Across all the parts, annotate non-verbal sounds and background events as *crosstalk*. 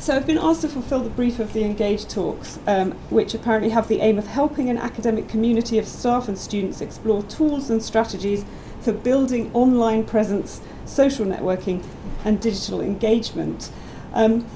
So I've been asked to fulfil the brief of the Engage talks, um, which apparently have the aim of helping an academic community of staff and students explore tools and strategies for building online presence, social networking, and digital engagement. Um,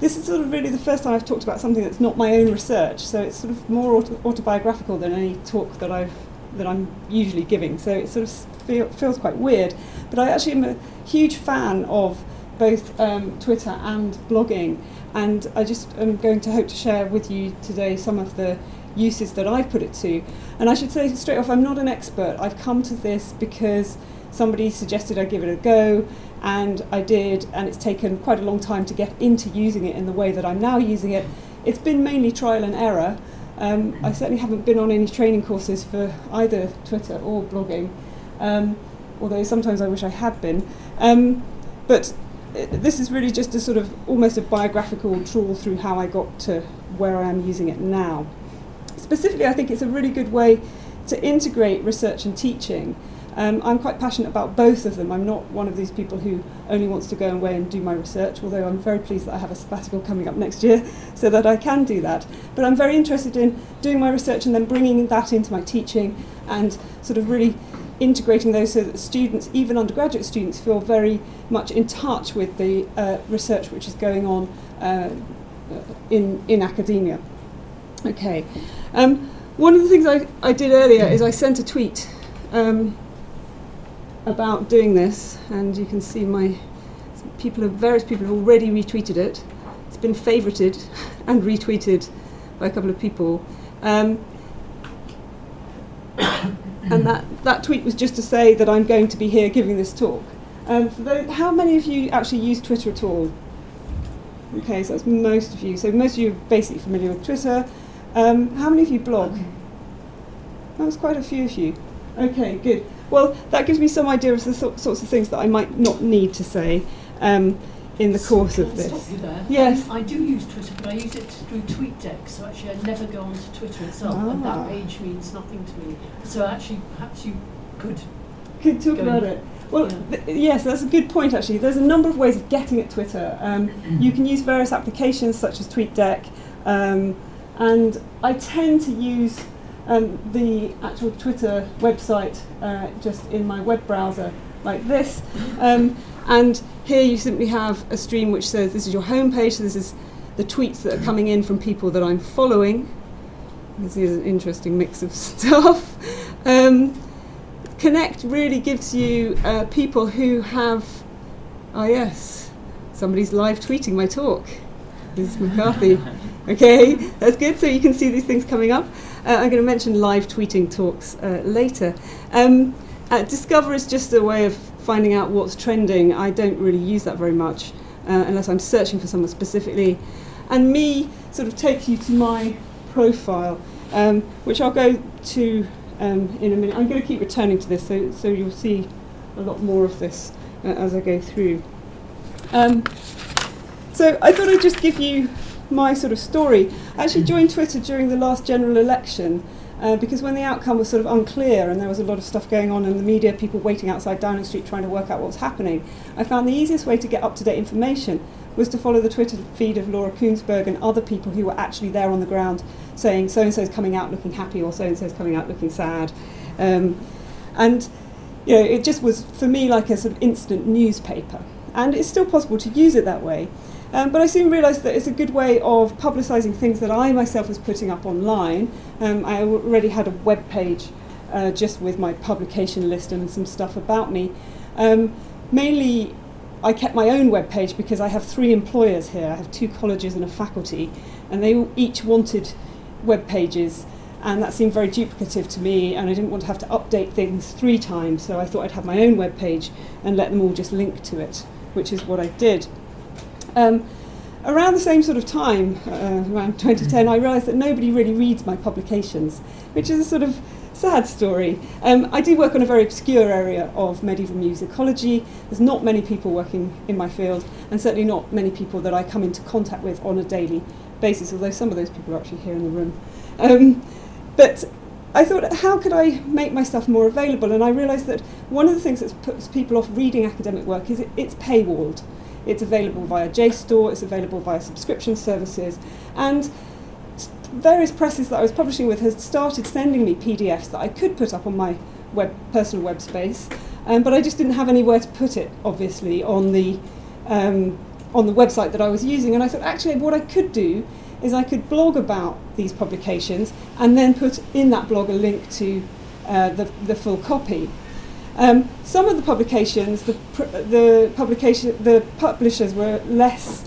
this is sort of really the first time I've talked about something that's not my own research, so it's sort of more auto- autobiographical than any talk that I've that I'm usually giving. So it sort of feel, feels quite weird. But I actually am a huge fan of both um, Twitter and blogging, and I just am going to hope to share with you today some of the uses that I've put it to. And I should say straight off, I'm not an expert. I've come to this because somebody suggested I give it a go, and I did, and it's taken quite a long time to get into using it in the way that I'm now using it. It's been mainly trial and error. Um, I certainly haven't been on any training courses for either Twitter or blogging, um, although sometimes I wish I had been. Um, but this is really just a sort of almost a biographical trawl through how I got to where I am using it now. Specifically, I think it's a really good way to integrate research and teaching. Um, I'm quite passionate about both of them. I'm not one of these people who only wants to go away and do my research, although I'm very pleased that I have a sabbatical coming up next year *laughs* so that I can do that. But I'm very interested in doing my research and then bringing that into my teaching and sort of really integrating those so that students, even undergraduate students, feel very much in touch with the uh, research which is going on uh, in, in academia. Okay. Um, one of the things I, I did earlier is I sent a tweet um, about doing this, and you can see my people, have, various people have already retweeted it. It's been favorited *laughs* and retweeted by a couple of people. Um, and that, that tweet was just to say that I'm going to be here giving this talk. Um, those, how many of you actually use Twitter at all? Okay, so that's most of you. So most of you are basically familiar with Twitter. Um, how many of you blog? That was quite a few of you. Okay, good. Well, that gives me some idea of the th- sorts of things that I might not need to say um, in the course of this. Stop you there? Yes. Um, I do use Twitter, but I use it through TweetDeck, so actually I never go onto Twitter itself, and Ah. that page means nothing to me. So actually, perhaps you could. Could talk about it. Well, Yeah. th- yes, that's a good point actually. There's a number of ways of getting at Twitter. Um, *clears throat* you can use various applications such as TweetDeck, um, and I tend to use um, the actual Twitter website uh, just in my web browser like this. Um, and here you simply have a stream which says this is your homepage, so this is the tweets that are coming in from people that I'm following. This is an interesting mix of *laughs* stuff. Um, Connect really gives you uh, people who have, oh yes, somebody's live tweeting my talk. This is McCarthy. *laughs* Okay, that's good. So you can see these things coming up. Uh, I'm going to mention live tweeting talks uh, later. Um, uh, Discover is just a way of finding out what's trending. I don't really use that very much uh, unless I'm searching for someone specifically. And me sort of takes you to my profile, um, which I'll go to um, in a minute. I'm going to keep returning to this, so, so you'll see a lot more of this uh, as I go through. Um, so I thought I'd just give you my sort of story. I actually joined Twitter during the last general election uh, because when the outcome was sort of unclear and there was a lot of stuff going on in the media, people waiting outside Downing Street trying to work out what was happening, I found the easiest way to get up to date information was to follow the Twitter feed of Laura Kuenssberg and other people who were actually there on the ground saying so and so is coming out looking happy or so and so is coming out looking sad. Um, and you know, it just was for me like a sort of instant newspaper. And it's still possible to use it that way. Um, but I soon realised that it's a good way of publicising things that I myself was putting up online. Um, I already had a web page uh, just with my publication list and some stuff about me. Um, mainly, I kept my own web page because I have three employers here. I have two colleges and a faculty, and they each wanted web pages. And that seemed very duplicative to me, and I didn't want to have to update things three times, so I thought I'd have my own web page and let them all just link to it, which is what I did. Um, around the same sort of time, uh, around 2010, I realised that nobody really reads my publications, which is a sort of sad story. Um, I do work on a very obscure area of medieval musicology. There's not many people working in my field, and certainly not many people that I come into contact with on a daily basis, although some of those people are actually here in the room. Um, but I thought, how could I make my stuff more available? And I realised that one of the things that puts people off reading academic work is it, it's paywalled. It's available via JSTOR, it's available via subscription services, and various presses that I was publishing with had started sending me PDFs that I could put up on my web, personal web space, um, but I just didn't have anywhere to put it, obviously, on the, um, on the website that I was using. And I thought, actually, what I could do is I could blog about these publications and then put in that blog a link to uh, the, the full copy. Um, some of the publications, the, pr- the publication, the publishers were less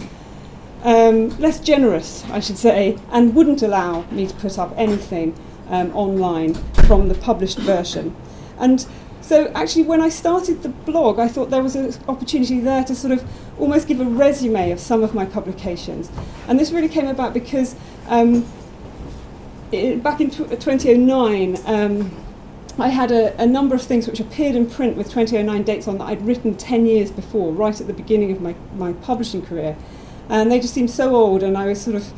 um, less generous, I should say, and wouldn't allow me to put up anything um, online from the published version. And so, actually, when I started the blog, I thought there was an opportunity there to sort of almost give a resume of some of my publications. And this really came about because um, it, back in tw 2009, um, I had a, a, number of things which appeared in print with 2009 dates on that I'd written 10 years before, right at the beginning of my, my publishing career and they just seemed so old, and I was sort of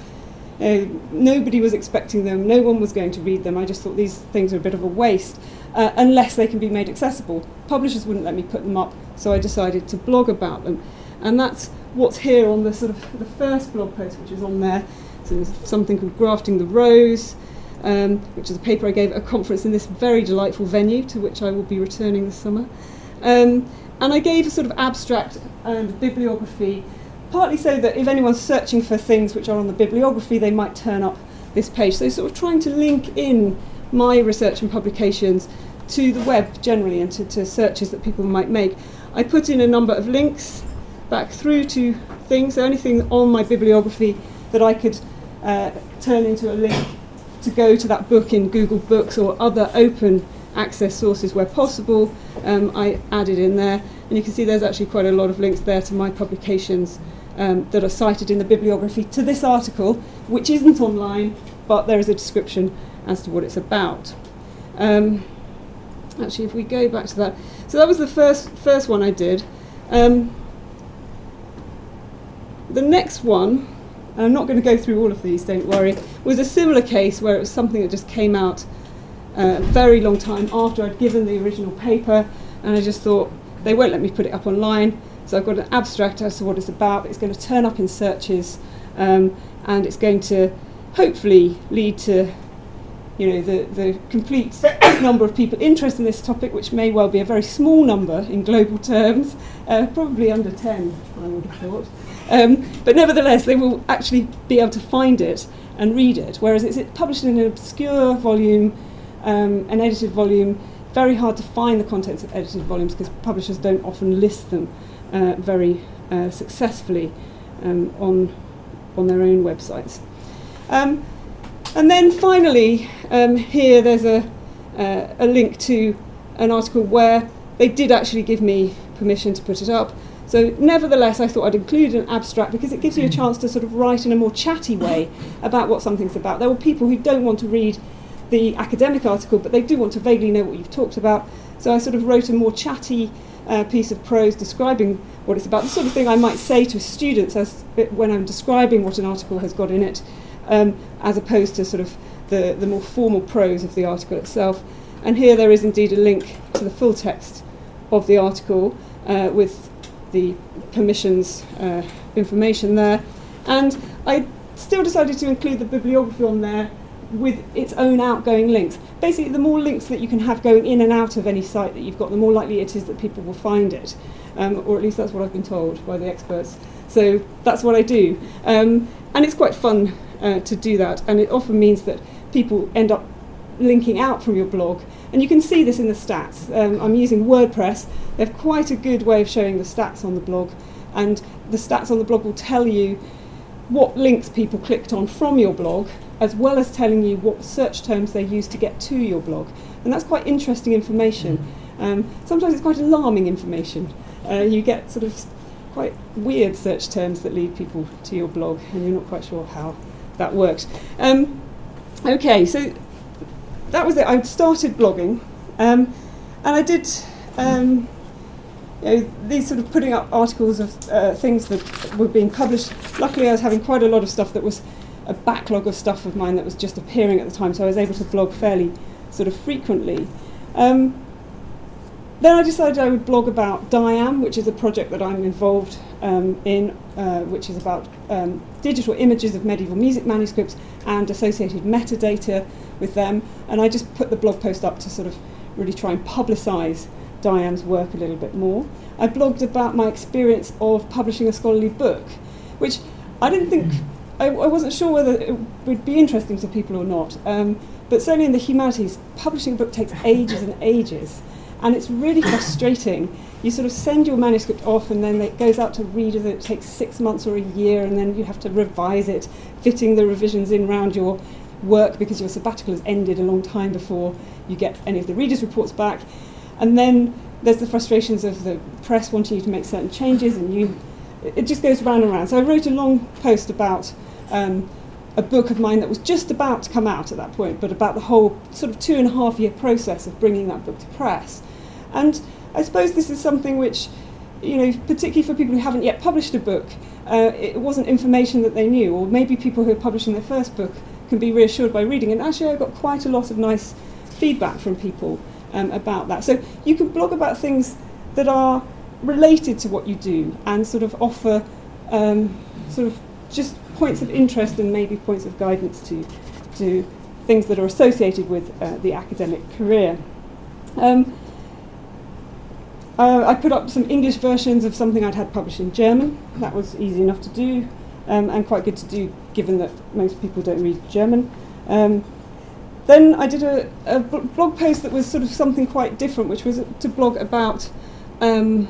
uh, nobody was expecting them, no one was going to read them. I just thought these things are a bit of a waste uh, unless they can be made accessible. Publishers wouldn't let me put them up, so I decided to blog about them, and that's what's here on the sort of the first blog post, which is on there. So something called Grafting the Rose. Um, which is a paper I gave at a conference in this very delightful venue to which I will be returning this summer. Um, and I gave a sort of abstract and bibliography partly so that if anyone's searching for things which are on the bibliography, they might turn up this page. So, sort of trying to link in my research and publications to the web generally and to, to searches that people might make. I put in a number of links back through to things, so anything on my bibliography that I could uh, turn into a link to go to that book in Google Books or other open access sources where possible. Um, I added in there, and you can see there's actually quite a lot of links there to my publications um, that are cited in the bibliography to this article, which isn't online, but there is a description as to what it's about. Um, actually, if we go back to that, so that was the first first one I did. Um, the next one, I'm not going to go through all of these, don't worry, was a similar case where it was something that just came out uh, a very long time after I'd given the original paper, and I just thought they won't let me put it up online. So I've got an abstract as to what it's about. It's going to turn up in searches, um, and it's going to hopefully lead to, you know, the, the complete *coughs* number of people interested in this topic, which may well be a very small number in global terms, uh, probably under 10, I would have thought. Um, but nevertheless, they will actually be able to find it and read it, whereas it's published in an obscure volume, um, an edited volume, very hard to find the contents of edited volumes because publishers don't often list them uh, very uh, successfully um, on, on their own websites. Um, and then finally, um, here there's a, uh, a link to an article where they did actually give me permission to put it up. So, nevertheless, I thought I'd include an abstract because it gives you a chance to sort of write in a more chatty way about what something's about. There were people who don't want to read the academic article, but they do want to vaguely know what you've talked about. So, I sort of wrote a more chatty uh, piece of prose describing what it's about, the sort of thing I might say to students as when I'm describing what an article has got in it, um, as opposed to sort of the, the more formal prose of the article itself. And here there is indeed a link to the full text of the article uh, with the permissions uh, information there. And I still decided to include the bibliography on there with its own outgoing links. Basically, the more links that you can have going in and out of any site that you've got, the more likely it is that people will find it. Um, or at least that's what I've been told by the experts. So that's what I do. Um, and it's quite fun uh, to do that, and it often means that people end up linking out from your blog. And you can see this in the stats. Um, I'm using WordPress. They have quite a good way of showing the stats on the blog, and the stats on the blog will tell you what links people clicked on from your blog as well as telling you what search terms they use to get to your blog. And that's quite interesting information. Um, sometimes it's quite alarming information. Uh, you get sort of quite weird search terms that lead people to your blog, and you're not quite sure how that works. Um, okay, so that was it. I started blogging, um, and I did. Um, you know, these sort of putting up articles of uh, things that were being published. Luckily, I was having quite a lot of stuff that was a backlog of stuff of mine that was just appearing at the time, so I was able to blog fairly sort of frequently. Um, then I decided I would blog about DIAMM, which is a project that I'm involved um, in, uh, which is about um, digital images of medieval music manuscripts and associated metadata with them. And I just put the blog post up to sort of really try and publicise DIAMM's work a little bit more. I blogged about my experience of publishing a scholarly book, which I didn't think, I, I wasn't sure whether it would be interesting to people or not. Um, but certainly in the humanities, publishing a book takes ages and ages. And it's really frustrating. You sort of send your manuscript off, and then it goes out to readers, and it takes six months or a year, and then you have to revise it, fitting the revisions in round your work because your sabbatical has ended a long time before you get any of the readers' reports back. And then there's the frustrations of the press wanting you to make certain changes, and you, it just goes round and round. So I wrote a long post about um, a book of mine that was just about to come out at that point, but about the whole sort of two and a half year process of bringing that book to press. And I suppose this is something which, you know, particularly for people who haven't yet published a book, uh, it wasn't information that they knew, or maybe people who are publishing their first book can be reassured by reading. And actually, I got quite a lot of nice feedback from people um, about that. So you can blog about things that are related to what you do and sort of offer um, sort of just points of interest and maybe points of guidance to, to things that are associated with uh, the academic career. Um, uh, I put up some English versions of something I'd had published in German. That was easy enough to do um, and quite good to do given that most people don't read German. Um, then I did a, a, blog post that was sort of something quite different, which was to blog about um,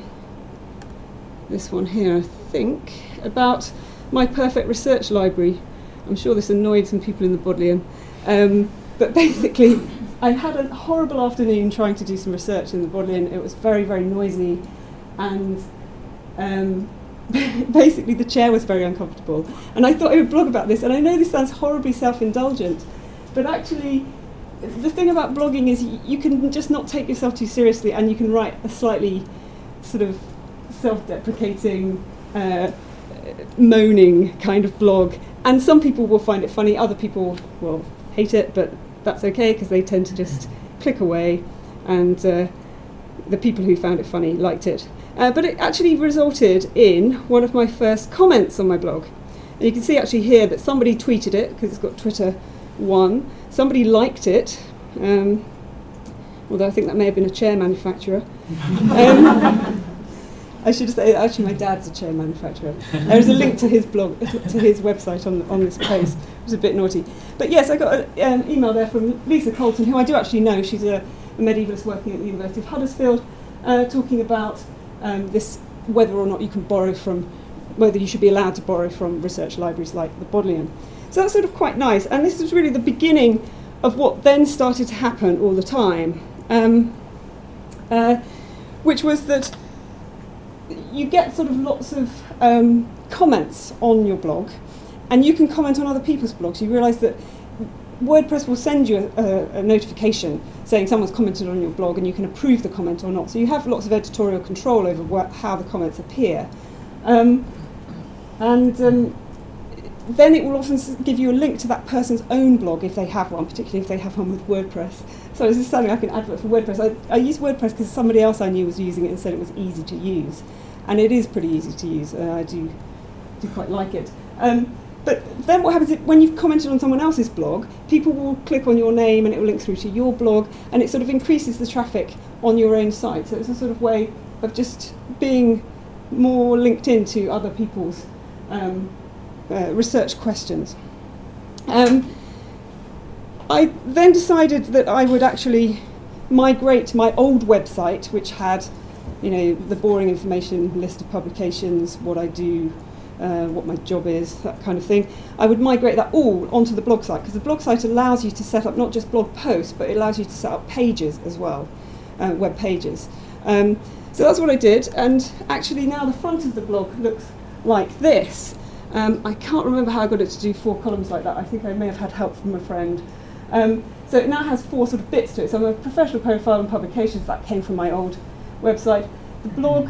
this one here, I think, about my perfect research library. I'm sure this annoyed some people in the Bodleian. Um, but basically, I had a horrible afternoon trying to do some research in the Bodleian. It was very, very noisy, and um, *laughs* basically the chair was very uncomfortable. And I thought I would blog about this. And I know this sounds horribly self-indulgent, but actually, the thing about blogging is y- you can just not take yourself too seriously, and you can write a slightly sort of self-deprecating. Uh, moaning kind of blog. And some people will find it funny, other people will hate it, but that's okay because they tend to just click away. And uh, the people who found it funny liked it. Uh, but it actually resulted in one of my first comments on my blog. And you can see actually here that somebody tweeted it because it's got Twitter one. Somebody liked it, um, although I think that may have been a chair manufacturer. *laughs* um, I should say, actually, my dad's a chair manufacturer. There is a link to his blog, to his website on, on this post. It was a bit naughty. But yes, I got an email there from Lisa Colton, who I do actually know. She's a, a medievalist working at the University of Huddersfield, uh, talking about um, this whether or not you can borrow from, whether you should be allowed to borrow from research libraries like the Bodleian. So that's sort of quite nice. And this was really the beginning of what then started to happen all the time, um, uh, which was that you get sort of lots of um, comments on your blog, and you can comment on other people's blogs. You realise that WordPress will send you a, a, notification saying someone's commented on your blog, and you can approve the comment or not. So you have lots of editorial control over how the comments appear. Um, and um, then it will often give you a link to that person's own blog if they have one, particularly if they have one with WordPress. So this is something like an advert for WordPress. I, I use WordPress because somebody else I knew was using it and said it was easy to use. And it is pretty easy to use. Uh, I do, do quite like it. Um, but then what happens is when you've commented on someone else's blog, people will click on your name and it will link through to your blog and it sort of increases the traffic on your own site. So it's a sort of way of just being more linked into other people's um, uh, research questions. Um, I then decided that I would actually migrate my old website, which had, you know, the boring information, list of publications, what I do, uh, what my job is, that kind of thing. I would migrate that all onto the blog site because the blog site allows you to set up not just blog posts, but it allows you to set up pages as well, uh, web pages. Um, so that's what I did, and actually now the front of the blog looks like this. Um, I can't remember how I got it to do four columns like that. I think I may have had help from a friend. Um, so it now has four sort of bits to it. So a professional profile and publications that came from my old website. The blog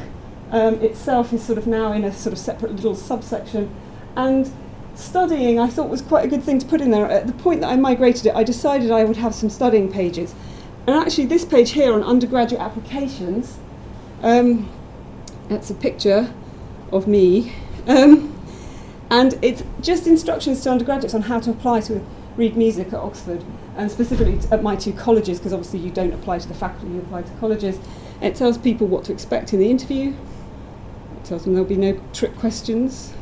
um, itself is sort of now in a sort of separate little subsection. And studying I thought was quite a good thing to put in there. At the point that I migrated it, I decided I would have some studying pages. and actually, this page here on undergraduate applications, um, that's a picture of me. Um, and it's just instructions to undergraduates on how to apply to read music at Oxford, and specifically at my two colleges, because obviously you don't apply to the faculty, you apply to colleges. It tells people what to expect in the interview. It tells them there'll be no trick questions.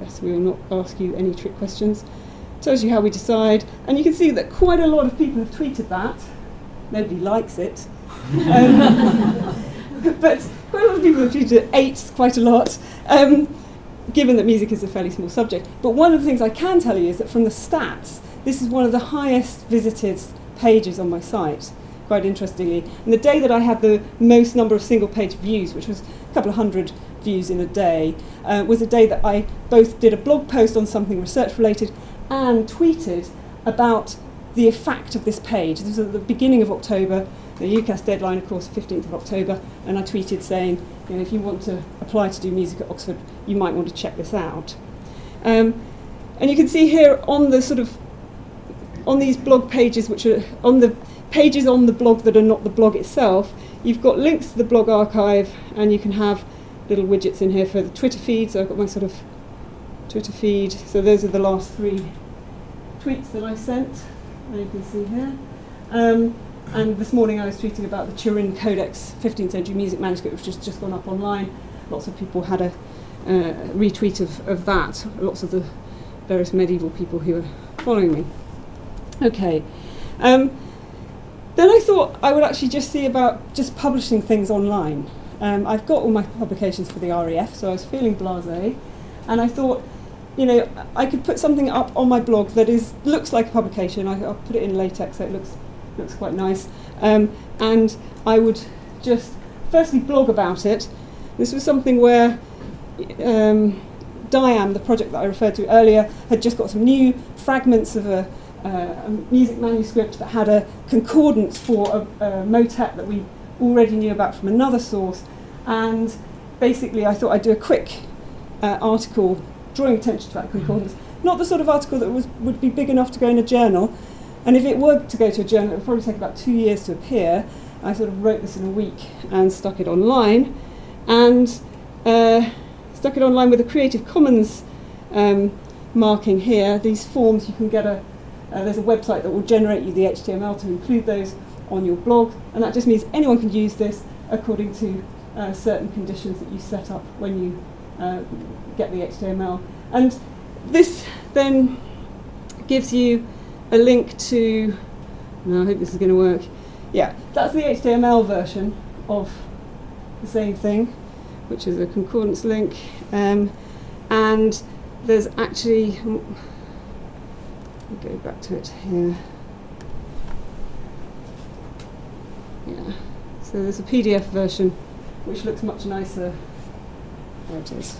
Yes, we will not ask you any trick questions. It tells you how we decide, and you can see that quite a lot of people have tweeted that. Nobody likes it. Um, *laughs* but quite a lot of people have tweeted it. Eight, quite a lot. Um, given that music is a fairly small subject. But one of the things I can tell you is that from the stats, this is one of the highest visited pages on my site, quite interestingly. And the day that I had the most number of single page views, which was a couple of hundred views in a day, uh, was a day that I both did a blog post on something research related and tweeted about the effect of this page. This was at the beginning of October. The UCAS deadline, of course, 15th of October, and I tweeted saying, you know, if you want to apply to do music at Oxford, you might want to check this out. Um, and you can see here on the sort of on these blog pages, which are on the pages on the blog that are not the blog itself, you've got links to the blog archive, and you can have little widgets in here for the Twitter feed. So I've got my sort of Twitter feed. So those are the last three tweets that I sent. And you can see here. Um, and this morning I was tweeting about the Turin Codex 15th century music manuscript, which has just gone up online. Lots of people had a uh, retweet of, of that, lots of the various medieval people who are following me. Okay. Um, then I thought I would actually just see about just publishing things online. Um, I've got all my publications for the REF, so I was feeling blasé, and I thought, you know, I could put something up on my blog that is looks like a publication. I, will put it in LaTeX so it looks looks quite nice. Um, and I would just firstly blog about it. This was something where um, DIAMM, the project that I referred to earlier, had just got some new fragments of a, uh, a music manuscript that had a concordance for a, a motet that we already knew about from another source. And basically, I thought I'd do a quick uh, article drawing attention to that concordance. Not the sort of article that was, would be big enough to go in a journal, and if it were to go to a journal, it would probably take about two years to appear. I sort of wrote this in a week and stuck it online, and uh, stuck it online with a Creative Commons um, marking here. These forms you can get a uh, there's a website that will generate you the HTML to include those on your blog, and that just means anyone can use this according to uh, certain conditions that you set up when you uh, get the HTML. And this then gives you a link to, no, I hope this is going to work. Yeah, that's the HTML version of the same thing, which is a concordance link. Um, and there's actually, I'll go back to it here. Yeah, so there's a PDF version which looks much nicer. There it is.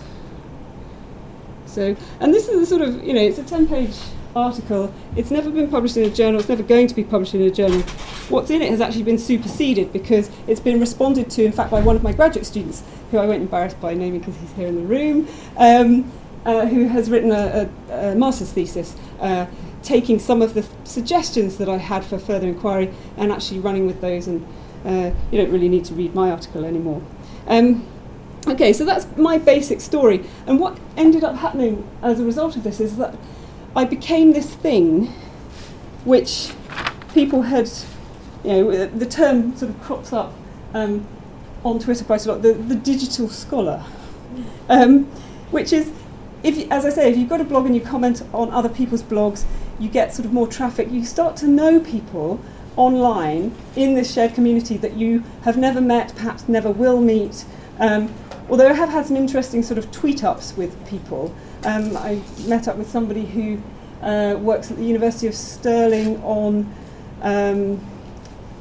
So, and this is a sort of, you know, it's a 10 page article. It's never been published in a journal, it's never going to be published in a journal. What's in it has actually been superseded because it's been responded to, in fact, by one of my graduate students, who I won't embarrass by naming because he's here in the room, um, uh, who has written a, a, a master's thesis. Uh, taking some of the suggestions that I had for further inquiry and actually running with those, and uh, you don't really need to read my article anymore. Um, okay, so that's my basic story. And what ended up happening as a result of this is that I became this thing which people had, you know, the term sort of crops up um, on Twitter quite a lot, the, the digital scholar, um, which is, if as I say, if you've got a blog and you comment on other people's blogs, you get sort of more traffic, you start to know people online in this shared community that you have never met, perhaps never will meet. Um, although I have had some interesting sort of tweet ups with people, um, I met up with somebody who uh, works at the University of Stirling on. Um,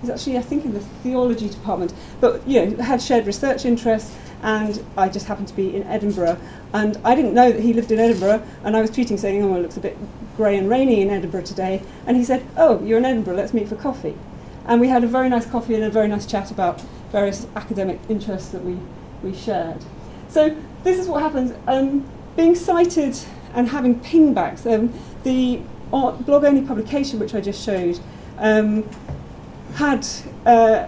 he's actually, I think, in the theology department, but you know, had shared research interests, and I just happened to be in Edinburgh, and I didn't know that he lived in Edinburgh, and I was tweeting saying, "Oh, it looks a bit grey and rainy in Edinburgh today," and he said, "Oh, you're in Edinburgh, let's meet for coffee," and we had a very nice coffee and a very nice chat about various academic interests that we we shared. So this is what happens. Um, being cited and having pingbacks. Um, the blog only publication, which I just showed, um, had uh,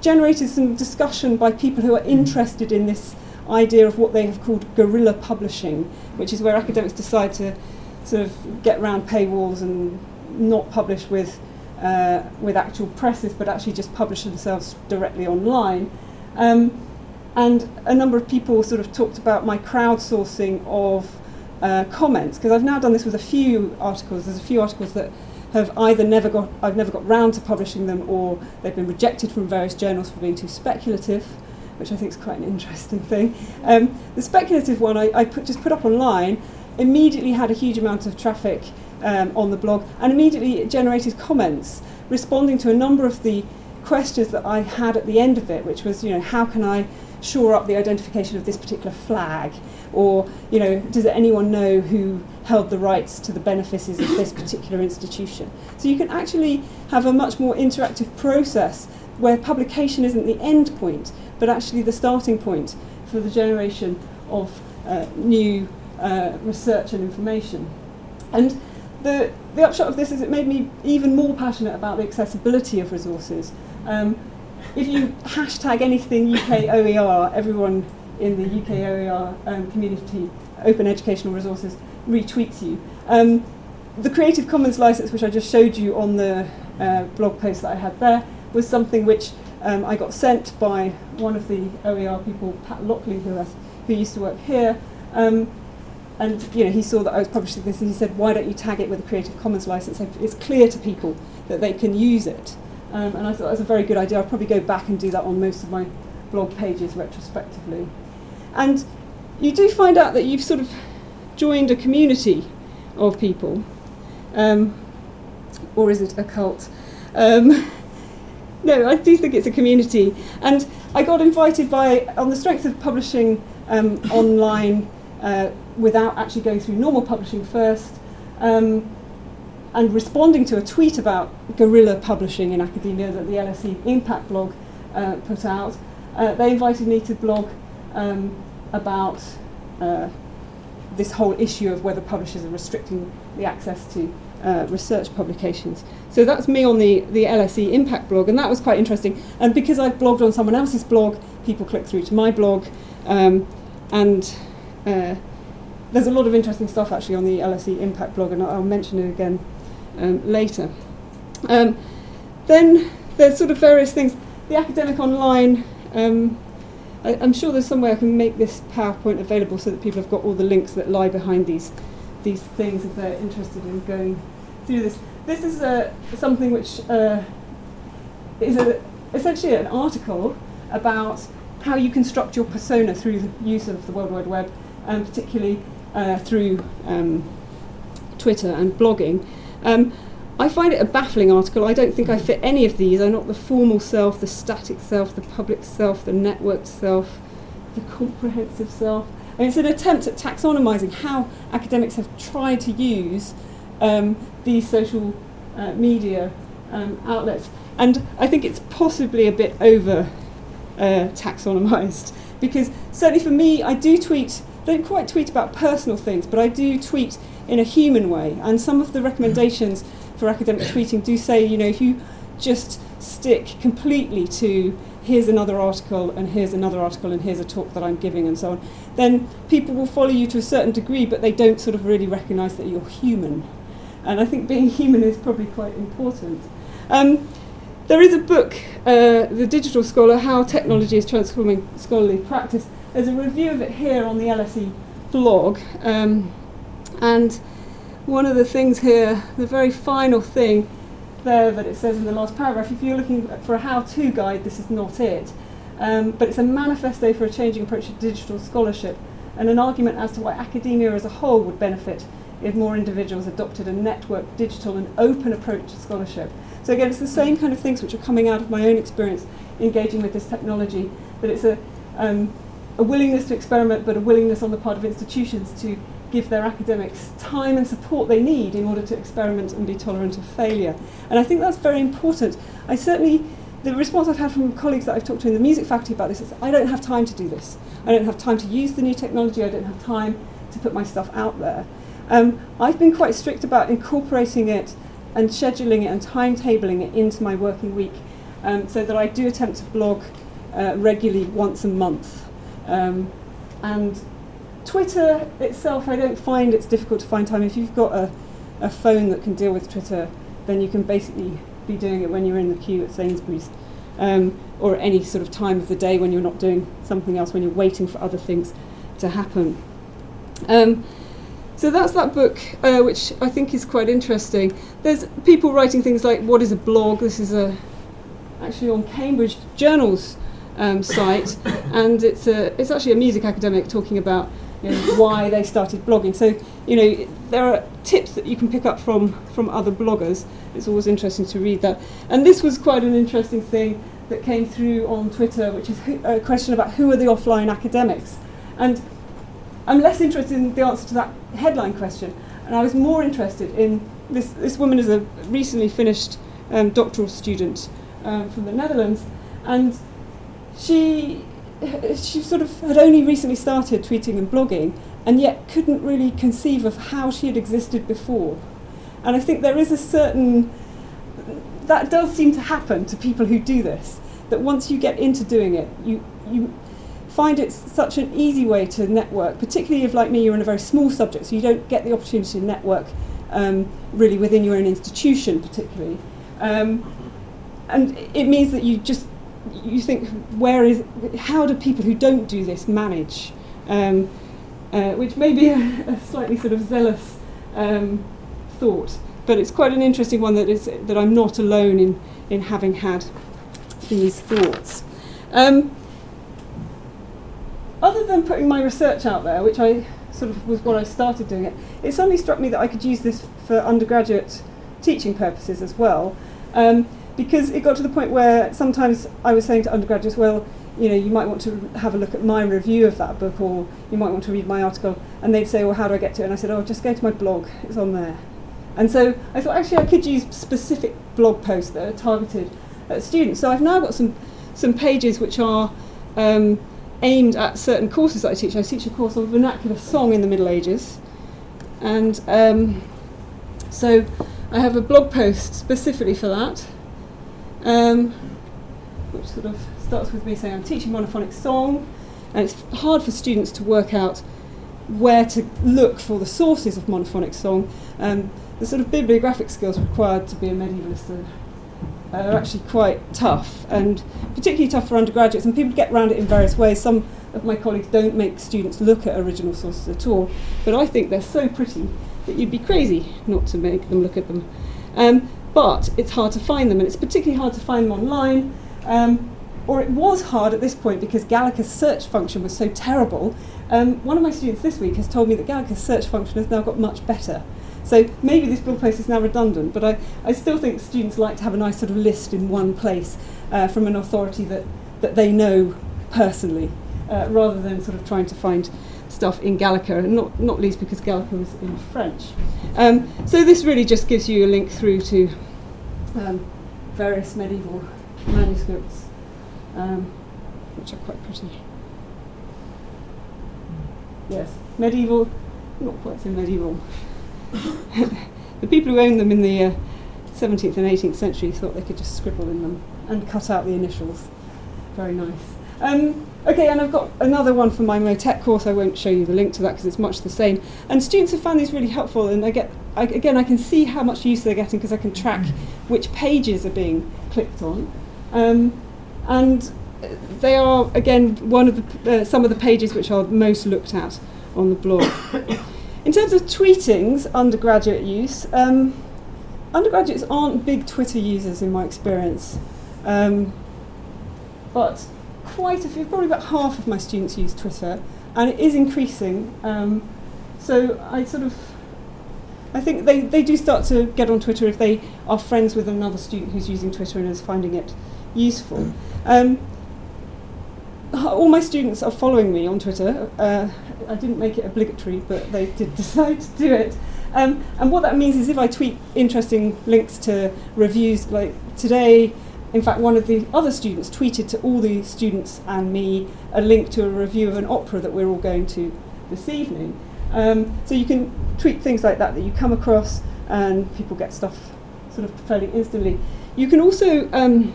generated some discussion by people who are interested in this idea of what they have called guerrilla publishing, which is where academics decide to sort of get around paywalls and not publish with uh, with actual presses, but actually just publish themselves directly online. Um, and a number of people sort of talked about my crowdsourcing of uh, comments because I've now done this with a few articles. There's a few articles that have either never got I've never got round to publishing them, or they've been rejected from various journals for being too speculative, which I think is quite an interesting thing. Um, the speculative one I, I put, just put up online immediately had a huge amount of traffic um, on the blog and immediately generated comments responding to a number of the questions that I had at the end of it, which was, you know, how can I shore up the identification of this particular flag? Or, you know, does anyone know who held the rights to the benefices of this particular institution? So you can actually have a much more interactive process where publication isn't the end point, but actually the starting point for the generation of uh, new uh, research and information. And the, the upshot of this is it made me even more passionate about the accessibility of resources. Um, if you hashtag anything UK OER, everyone in the UK OER um, community, open educational resources, retweets you. Um, the Creative Commons license, which I just showed you on the uh, blog post that I had there, was something which um, I got sent by one of the OER people, Pat Lockley, who, has, who used to work here. Um, and you know, he saw that I was publishing this and he said, why don't you tag it with a Creative Commons license? It's clear to people that they can use it. Um, and I thought that was a very good idea. I'll probably go back and do that on most of my blog pages retrospectively. And you do find out that you've sort of joined a community of people. Um, or is it a cult? Um, *laughs* no, I do think it's a community. And I got invited by, on the strength of publishing um, *laughs* online uh, without actually going through normal publishing first, um, and responding to a tweet about guerrilla publishing in academia that the LSE Impact blog uh, put out, uh, they invited me to blog um, about uh, this whole issue of whether publishers are restricting the access to uh, research publications. So that's me on the, the LSE Impact blog, and that was quite interesting. And because I've blogged on someone else's blog, people click through to my blog, um, and uh, there's a lot of interesting stuff actually on the LSE Impact blog, and I'll, I'll mention it again um, later. Um, then there's sort of various things. The academic online, um, I, am sure there's some way I can make this PowerPoint available so that people have got all the links that lie behind these these things if they're interested in going through this. This is uh, something which uh, is a, essentially an article about how you construct your persona through the use of the World Wide Web, and particularly uh, through um, Twitter and blogging. Um, I find it a baffling article. I don't think I fit any of these. I'm not the formal self, the static self, the public self, the networked self, the comprehensive self. And it's an attempt at taxonomizing how academics have tried to use um, these social uh, media um, outlets. And I think it's possibly a bit over uh, taxonomized because certainly for me, I do tweet, don't quite tweet about personal things, but I do tweet in a human way. And some of the recommendations for academic tweeting do say, you know, if you just stick completely to here's another article and here's another article and here's a talk that I'm giving and so on, then people will follow you to a certain degree, but they don't sort of really recognize that you're human. And I think being human is probably quite important. Um, there is a book, uh, The Digital Scholar How Technology is Transforming Scholarly Practice. There's a review of it here on the LSE blog. Um, and one of the things here, the very final thing there that it says in the last paragraph, if you're looking for a how-to guide, this is not it. Um, but it's a manifesto for a changing approach to digital scholarship and an argument as to why academia as a whole would benefit if more individuals adopted a networked, digital and open approach to scholarship. So again, it's the same kind of things which are coming out of my own experience engaging with this technology, that it's a, um, a willingness to experiment, but a willingness on the part of institutions to give their academics time and support they need in order to experiment and be tolerant of failure. And I think that's very important. I certainly, the response I've had from colleagues that I've talked to in the music faculty about this is I don't have time to do this. I don't have time to use the new technology, I don't have time to put my stuff out there. Um, I've been quite strict about incorporating it and scheduling it and timetabling it into my working week um, so that I do attempt to blog uh, regularly once a month. Um, and Twitter itself, I don't find it's difficult to find time. If you've got a, a phone that can deal with Twitter, then you can basically be doing it when you're in the queue at Sainsbury's um, or any sort of time of the day when you're not doing something else, when you're waiting for other things to happen. Um, so that's that book, uh, which I think is quite interesting. There's people writing things like, "What is a blog?" This is a actually on Cambridge Journal's um, site, and it's a it's actually a music academic talking about you know, why they started blogging. So you know there are tips that you can pick up from from other bloggers. It's always interesting to read that. And this was quite an interesting thing that came through on Twitter, which is a question about who are the offline academics, and I'm less interested in the answer to that headline question, and I was more interested in this. This woman is a recently finished um, doctoral student um, from the Netherlands, and she *laughs* she sort of had only recently started tweeting and blogging, and yet couldn't really conceive of how she had existed before. And I think there is a certain that does seem to happen to people who do this. That once you get into doing it, you you find it such an easy way to network, particularly if, like me, you're in a very small subject, so you don't get the opportunity to network um, really within your own institution, particularly. Um, and it means that you just you think, where is, how do people who don't do this manage? Um, uh, which may be a, a, slightly sort of zealous um, thought, but it's quite an interesting one that is that I'm not alone in in having had these thoughts. Um, other than putting my research out there, which I sort of was what I started doing it, it suddenly struck me that I could use this for undergraduate teaching purposes as well. Um, because it got to the point where sometimes I was saying to undergraduates, well, you know, you might want to have a look at my review of that book, or you might want to read my article, and they'd say, well, how do I get to it? And I said, oh, just go to my blog, it's on there. And so I thought, actually, I could use specific blog posts that are targeted at students. So I've now got some, some pages which are um, aimed at certain courses that I teach. I teach a course on vernacular song in the Middle Ages. And um, so I have a blog post specifically for that, um, which sort of starts with me saying I'm teaching monophonic song, and it's hard for students to work out where to look for the sources of monophonic song. Um, the sort of bibliographic skills required to be a medievalist are are actually quite tough, and particularly tough for undergraduates. And people get around it in various ways. Some of my colleagues don't make students look at original sources at all, but I think they're so pretty that you'd be crazy not to make them look at them. Um, but it's hard to find them, and it's particularly hard to find them online. Um, or it was hard at this point because Gallica's search function was so terrible. Um, one of my students this week has told me that Gallica's search function has now got much better. So maybe this blog post is now redundant, but I, I still think students like to have a nice sort of list in one place uh, from an authority that, that they know personally, uh, rather than sort of trying to find stuff in Gallica, and not, not least because Gallica was in French. Um, so this really just gives you a link through to um, various medieval manuscripts, um, which are quite pretty. Yes, medieval, not quite so medieval. *laughs* the people who owned them in the uh, 17th and 18th century thought they could just scribble in them and cut out the initials. Very nice. Um, okay, and I've got another one for my motet course. I won't show you the link to that because it's much the same. And students have found these really helpful, and I get I, again I can see how much use they're getting because I can track which pages are being clicked on, um, and they are again one of the uh, some of the pages which are most looked at on the blog. In terms of tweetings, undergraduate use, um, undergraduates aren't big Twitter users in my experience. Um, but quite a few, probably about half of my students use Twitter, and it is increasing. Um, so I sort of, I think they, they do start to get on Twitter if they are friends with another student who's using Twitter and is finding it useful. Um, all my students are following me on Twitter. Uh, I didn't make it obligatory, but they did *laughs* decide to do it. Um, and what that means is if I tweet interesting links to reviews, like today, in fact, one of the other students tweeted to all the students and me a link to a review of an opera that we're all going to this evening. Um, so you can tweet things like that that you come across, and people get stuff sort of fairly instantly. You can also um,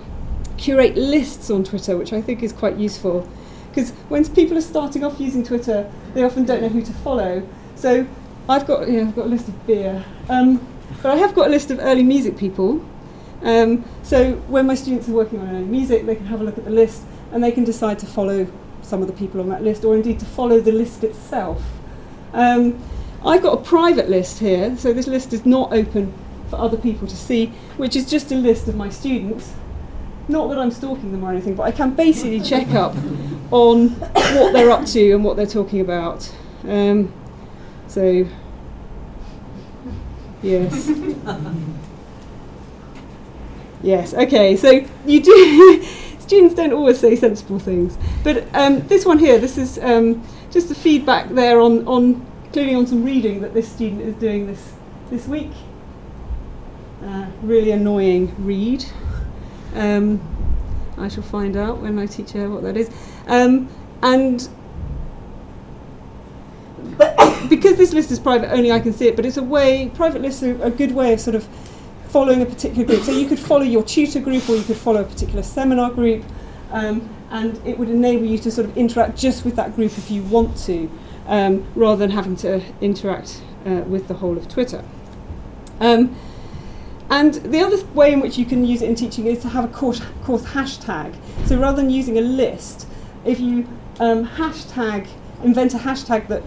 curate lists on Twitter, which I think is quite useful. Because when people are starting off using Twitter, they often don't know who to follow. So I've got, yeah, I've got a list of beer. Um, but I have got a list of early music people. Um, so when my students are working on early music, they can have a look at the list and they can decide to follow some of the people on that list or indeed to follow the list itself. Um, I've got a private list here, so this list is not open for other people to see, which is just a list of my students. Not that I'm stalking them or anything, but I can basically check up on what they're up to and what they're talking about. Um, so, yes. *laughs* yes, okay, so you do. *laughs* students don't always say sensible things. But um, this one here, this is um, just the feedback there on, on, including on some reading that this student is doing this, this week. Uh, really annoying read. Um, I shall find out when I teach her what that is. Um, and *coughs* because this list is private, only I can see it, but it's a way, private lists are a good way of sort of following a particular group. So you could follow your tutor group or you could follow a particular seminar group, um, and it would enable you to sort of interact just with that group if you want to, um, rather than having to interact uh, with the whole of Twitter. Um, and the other way in which you can use it in teaching is to have a course, course hashtag. So rather than using a list, if you um, hashtag, invent a hashtag that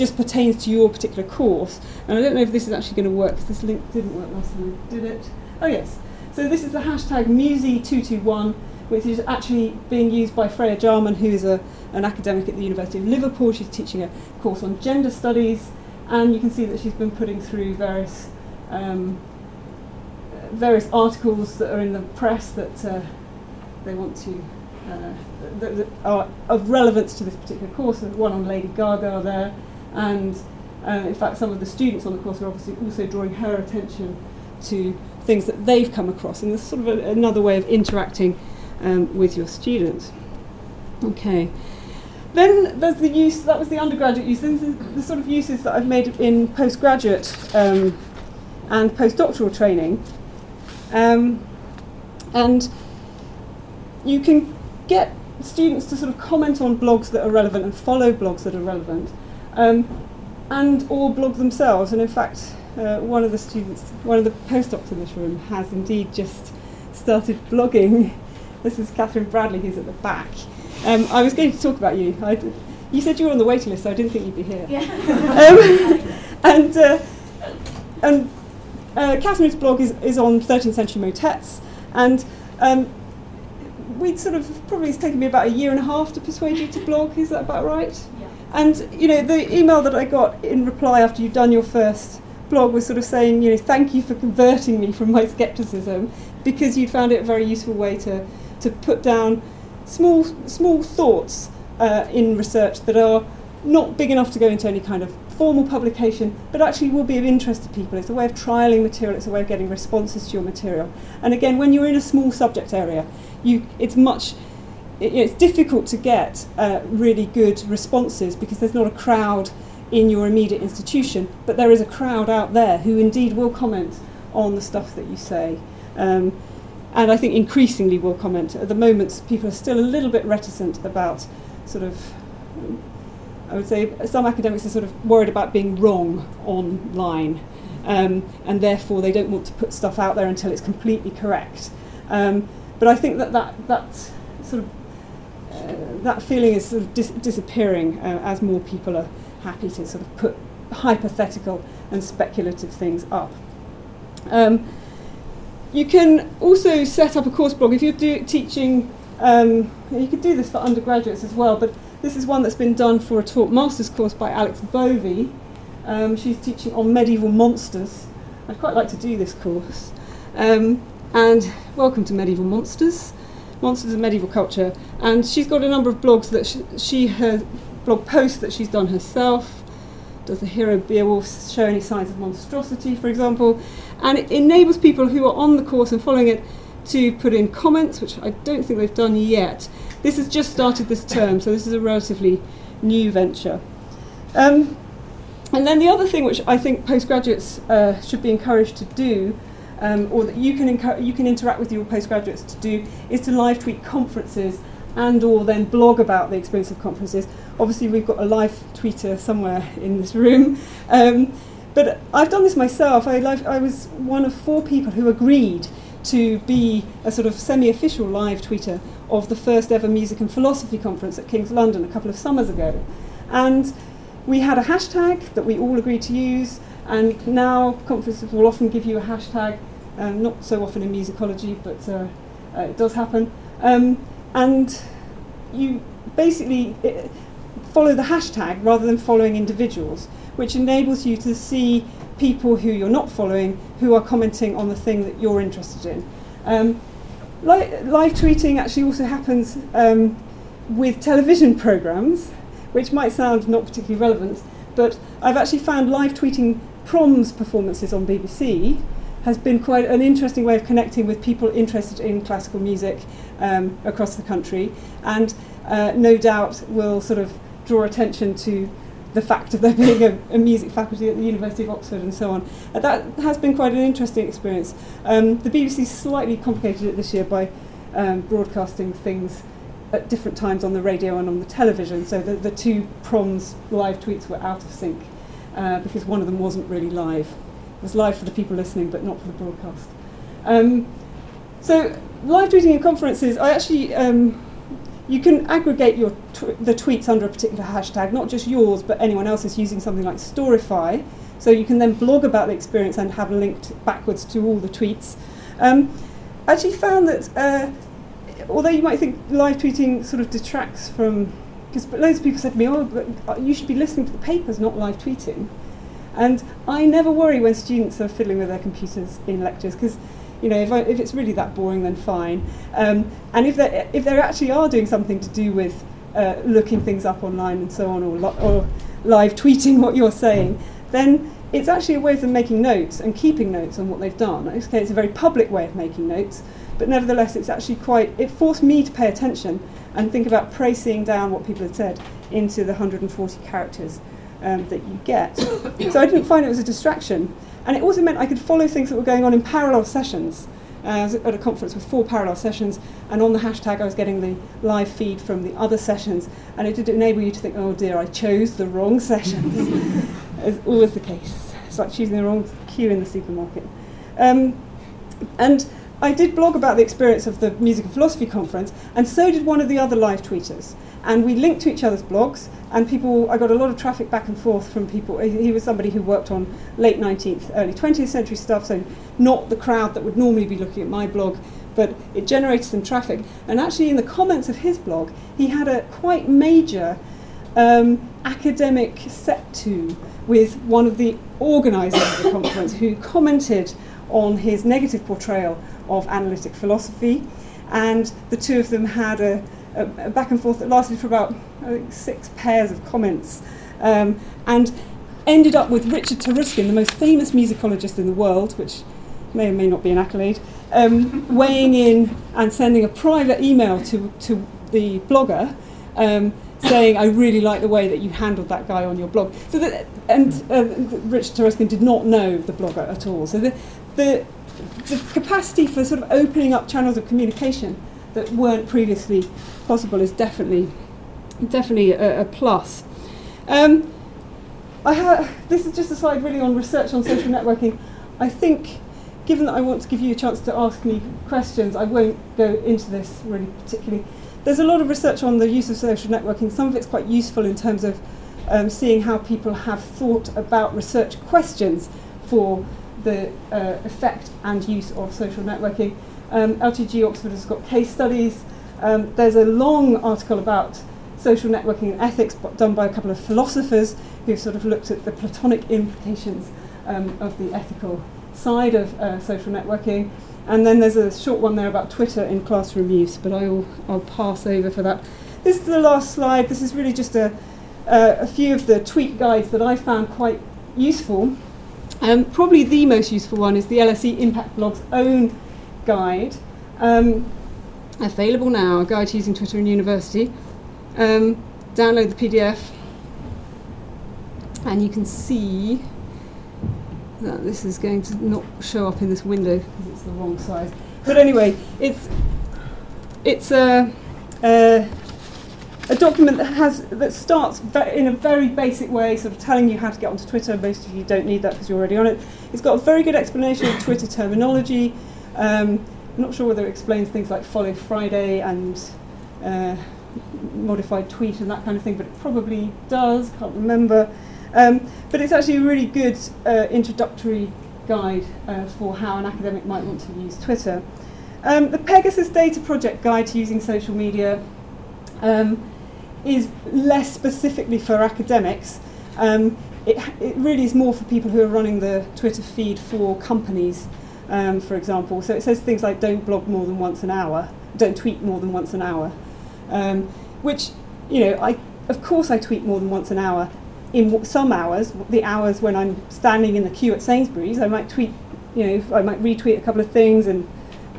just pertains to your particular course. And I don't know if this is actually going to work because this link didn't work last time I did it. Oh yes. So this is the hashtag Musi221, which is actually being used by Freya Jarman, who is a, an academic at the University of Liverpool. She's teaching a course on gender studies, and you can see that she's been putting through various um, various articles that are in the press that uh, they want to uh, that, that, are of relevance to this particular course. There's one on Lady Gaga there, and uh, in fact, some of the students on the course are obviously also drawing her attention to things that they've come across, and there's sort of a, another way of interacting um, with your students. Okay. Then there's the use, that was the undergraduate use, then the, the sort of uses that I've made in postgraduate um, and postdoctoral training. Um, and you can get students to sort of comment on blogs that are relevant and follow blogs that are relevant um, and or blog themselves. And in fact, uh, one of the students, one of the postdocs in this room, has indeed just started blogging. *laughs* This is Catherine Bradley, who's at the back. Um, I was going to talk about you. I d- you said you were on the waiting list, so I didn't think you'd be here. Yeah. *laughs* um, and uh, and uh, Catherine's blog is, is on 13th century motets, and um, we'd sort of probably it's taken me about a year and a half to persuade you to blog. Is that about right? And you know, the email that I got in reply after you'd done your first blog was sort of saying, you know, thank you for converting me from my skepticism because you'd found it a very useful way to to put down small small thoughts uh, in research that are not big enough to go into any kind of formal publication, but actually will be of interest to people. It's a way of trialing material. It's a way of getting responses to your material. And again, when you're in a small subject area, you it's much it, it's difficult to get uh, really good responses because there's not a crowd in your immediate institution, but there is a crowd out there who indeed will comment on the stuff that you say. Um, and I think increasingly will comment. At the moment, people are still a little bit reticent about sort of, I would say, some academics are sort of worried about being wrong online. Um, and therefore, they don't want to put stuff out there until it's completely correct. Um, but I think that that, that sort of that feeling is sort of dis- disappearing uh, as more people are happy to sort of put hypothetical and speculative things up. Um, you can also set up a course blog if you're do- teaching. Um, you could do this for undergraduates as well, but this is one that's been done for a taught master's course by Alixe Bovey. Um, she's teaching on medieval monsters. I'd quite like to do this course. Um, and welcome to Medieval Monsters, Monsters of Medieval Culture. And she's got a number of blogs that she, she blog posts that she's done herself. Does the hero Beowulf show any signs of monstrosity, for example? And it enables people who are on the course and following it to put in comments, which I don't think they've done yet. This has just started this term, so this is a relatively new venture. Um, and then the other thing which I think postgraduates uh, should be encouraged to do um, or that you can, encu- you can interact with your postgraduates to do is to live tweet conferences and or then blog about the experience of conferences. Obviously, we've got a live tweeter somewhere in this room. Um, but I've done this myself. I, live, I was one of four people who agreed to be a sort of semi-official live tweeter of the first ever music and philosophy conference at King's London a couple of summers ago. And we had a hashtag that we all agreed to use, and now conferences will often give you a hashtag, um, not so often in musicology, but uh, uh, it does happen. Um, and you basically uh, follow the hashtag rather than following individuals, which enables you to see people who you're not following who are commenting on the thing that you're interested in. Um, li- live tweeting actually also happens um, with television programs, which might sound not particularly relevant, but I've actually found live tweeting proms performances on BBC has been quite an interesting way of connecting with people interested in classical music um, across the country, and uh, no doubt will sort of draw attention to the fact of there *laughs* being a, a music faculty at the University of Oxford and so on. Uh, that has been quite an interesting experience. Um, the BBC slightly complicated it this year by um, broadcasting things at different times on the radio and on the television, so the, the two proms live tweets were out of sync uh, because one of them wasn't really live. Was live for the people listening, but not for the broadcast. Um, so live tweeting in conferences, I actually um, you can aggregate your tw- the tweets under a particular hashtag, not just yours, but anyone else's using something like Storify. So you can then blog about the experience and have linked backwards to all the tweets. Um, I actually found that uh, although you might think live tweeting sort of detracts from, because loads of people said to me, oh, but uh, you should be listening to the papers, not live tweeting. And I never worry when students are fiddling with their computers in lectures because you know, if, I, if it's really that boring, then fine. Um, and if they if they actually are doing something to do with uh, looking things up online and so on, or, or live tweeting what you're saying, then it's actually a way of them making notes and keeping notes on what they've done. Okay, it's a very public way of making notes, but nevertheless, it's actually quite. It forced me to pay attention and think about pricing down what people had said into the 140 characters um, that you get. so I didn't find it was a distraction. And it also meant I could follow things that were going on in parallel sessions. Uh, I was at a conference with four parallel sessions, and on the hashtag I was getting the live feed from the other sessions, and it did enable you to think, oh dear, I chose the wrong *laughs* sessions. As always the case. It's like choosing the wrong queue in the supermarket. Um, and I did blog about the experience of the Music and Philosophy Conference, and so did one of the other live tweeters. And we linked to each other's blogs, and people, I got a lot of traffic back and forth from people. He was somebody who worked on late 19th, early 20th century stuff, so not the crowd that would normally be looking at my blog, but it generated some traffic. And actually, in the comments of his blog, he had a quite major um, academic set to with one of the organisers of the conference who commented on his negative portrayal of analytic philosophy, and the two of them had a, a, a back and forth that lasted for about I think, six pairs of comments, um, and ended up with Richard Taruskin, the most famous musicologist in the world, which may or may not be an accolade, um, *laughs* weighing in and sending a private email to, to the blogger. Um, saying, I really like the way that you handled that guy on your blog. So that, and uh, Richard Taruskin did not know the blogger at all. So the, the, the capacity for sort of opening up channels of communication that weren't previously possible is definitely, definitely a, a plus. Um, I ha- this is just a slide really on research on social networking. I think, given that I want to give you a chance to ask me questions, I won't go into this really particularly. There's a lot of research on the use of social networking. Some of it's quite useful in terms of um, seeing how people have thought about research questions for the uh, effect and use of social networking. Um, LTG Oxford has got case studies. Um, there's a long article about social networking and ethics done by a couple of philosophers who've sort of looked at the Platonic implications um, of the ethical side of uh, social networking. And then there's a short one there about Twitter in classroom use, but I'll, I'll pass over for that. This is the last slide. This is really just a, uh, a few of the tweet guides that I found quite useful. Um, probably the most useful one is the LSE Impact Blog's own guide, um, available now, a guide to using Twitter in university. Um, download the PDF, and you can see that this is going to not show up in this window because it's the wrong size. But anyway, it's it's a, a, a document that has that starts ve- in a very basic way, sort of telling you how to get onto Twitter. Most of you don't need that because you're already on it. It's got a very good explanation of Twitter terminology. Um, I'm not sure whether it explains things like follow Friday and uh, modified tweet and that kind of thing, but it probably does. Can't remember. Um, but it's actually a really good uh, introductory guide uh, for how an academic might want to use Twitter. Um, the Pegasus Data Project Guide to Using Social Media um, is less specifically for academics. Um, it, it really is more for people who are running the Twitter feed for companies, um, for example. So it says things like don't blog more than once an hour, don't tweet more than once an hour, um, which, you know, I, of course I tweet more than once an hour. In some hours, the hours when I'm standing in the queue at Sainsbury's, I might tweet, you know, I might retweet a couple of things and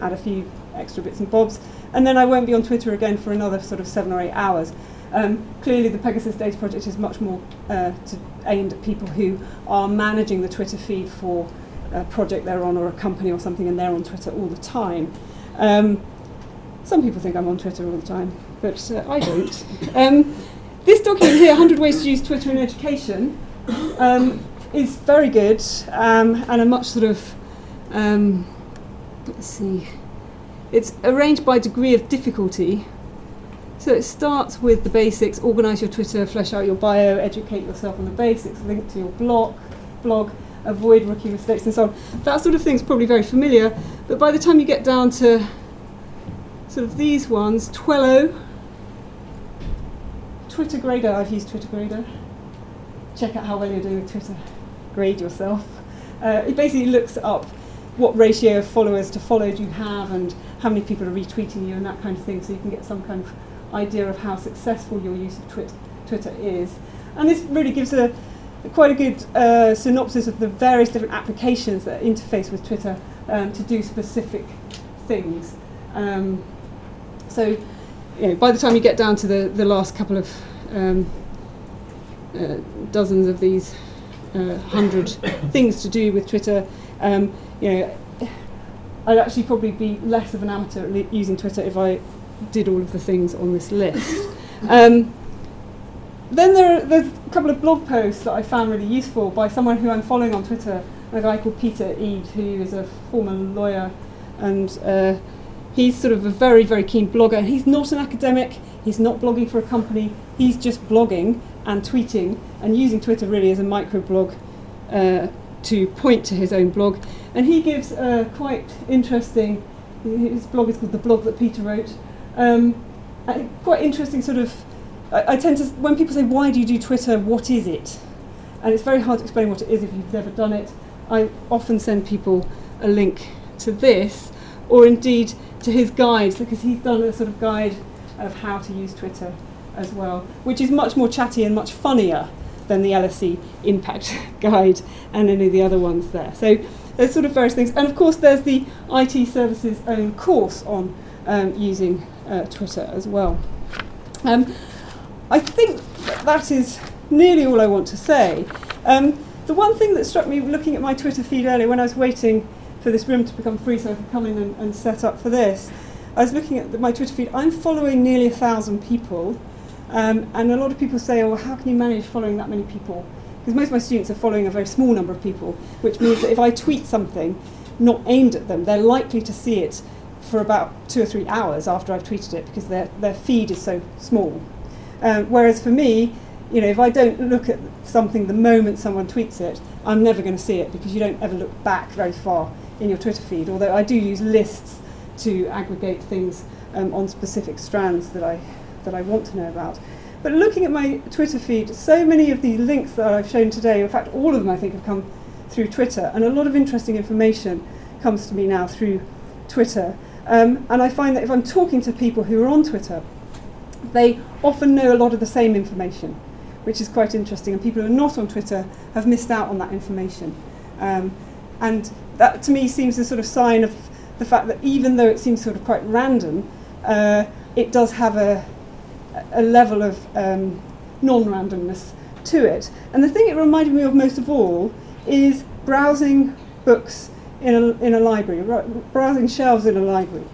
add a few extra bits and bobs, and then I won't be on Twitter again for another sort of seven or eight hours. Um, clearly, the Pegasus Data Project is much more uh, to, aimed at people who are managing the Twitter feed for a project they're on or a company or something, and they're on Twitter all the time. Um, some people think I'm on Twitter all the time, but uh, I don't. *laughs* Um, this document here, 100 Ways to Use Twitter in Education, um, is very good um, and a much sort of um, let's see, it's arranged by degree of difficulty. So it starts with the basics, organise your Twitter, flesh out your bio, educate yourself on the basics, link to your blog, blog, avoid rookie mistakes and so on. That sort of thing's probably very familiar, but by the time you get down to sort of these ones, Twellow, Twitter Grader, I've used Twitter Grader. Check out how well you're doing with Twitter. Grade yourself. Uh, it basically looks up what ratio of followers to followed you have and how many people are retweeting you and that kind of thing so you can get some kind of idea of how successful your use of twit- Twitter is. And this really gives a quite a good uh, synopsis of the various different applications that interface with Twitter um, to do specific things. Um, so, you know, by the time you get down to the, the last couple of um, uh, dozens of these uh, hundred *coughs* things to do with Twitter, um, you know, I'd actually probably be less of an amateur at using Twitter if I did all of the things on this list. *laughs* Then there are, there's a couple of blog posts that I found really useful by someone who I'm following on Twitter, a guy called Peter Eade, who is a former lawyer, and uh, he's sort of a very, very keen blogger. He's not an academic, he's not blogging for a company, he's just blogging and tweeting and using Twitter really as a microblog uh, to point to his own blog. And he gives a quite interesting, his blog is called The Blog That Peter Wrote, um, quite interesting sort of I, I tend to, when people say, why do you do Twitter, what is it? And it's very hard to explain what it is if you've never done it. I often send people a link to this, or indeed to his guides, because he's done a sort of guide of how to use Twitter as well, which is much more chatty and much funnier than the LSE Impact *laughs* Guide and any of the other ones there. So there's sort of various things. And of course, there's the IT Services own course on um, using uh, Twitter as well. Um, I think that, is nearly all I want to say. Um, the one thing that struck me looking at my Twitter feed earlier when I was waiting for this room to become free so I could come in and, and set up for this, I was looking at the, my Twitter feed. I'm following nearly a thousand people, um, and a lot of people say, "Oh, how can you manage following that many people?" Because most of my students are following a very small number of people, which means that if I tweet something not aimed at them, they're likely to see it for about two or three hours after I've tweeted it because their, their feed is so small. Um, whereas for me, you know, if I don't look at something the moment someone tweets it, I'm never going to see it because you don't ever look back very far in your Twitter feed. Although I do use lists to aggregate things um, on specific strands that I that I want to know about. But looking at my Twitter feed, so many of the links that I've shown today, in fact, all of them I think have come through Twitter, and a lot of interesting information comes to me now through Twitter. Um, and I find that if I'm talking to people who are on Twitter, they often know a lot of the same information, which is quite interesting. And people who are not on Twitter have missed out on that information. Um, and that to me seems a sort of sign of the fact that even though it seems sort of quite random, uh, it does have a, a level of um, non randomness to it. And the thing it reminded me of most of all is browsing books in a, in a library, browsing shelves in a library.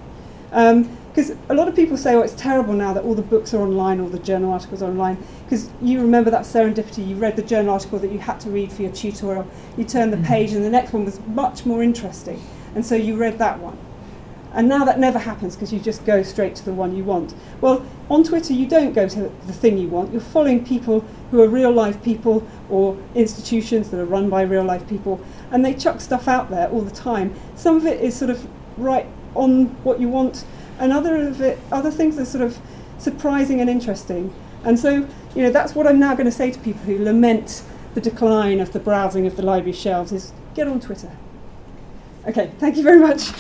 Because a lot of people say, oh, it's terrible now that all the books are online, all the journal articles are online. Because you remember that serendipity, you read the journal article that you had to read for your tutorial, you turned the mm-hmm. page, and the next one was much more interesting. And so you read that one. And now that never happens because you just go straight to the one you want. Well, on Twitter, you don't go to the thing you want. You're following people who are real life people or institutions that are run by real life people, and they chuck stuff out there all the time. Some of it is sort of right on what you want, and other of it, other things are sort of surprising and interesting. And so, you know, that's what I'm now going to say to people who lament the decline of the browsing of the library shelves: is get on Twitter. Okay, thank you very much.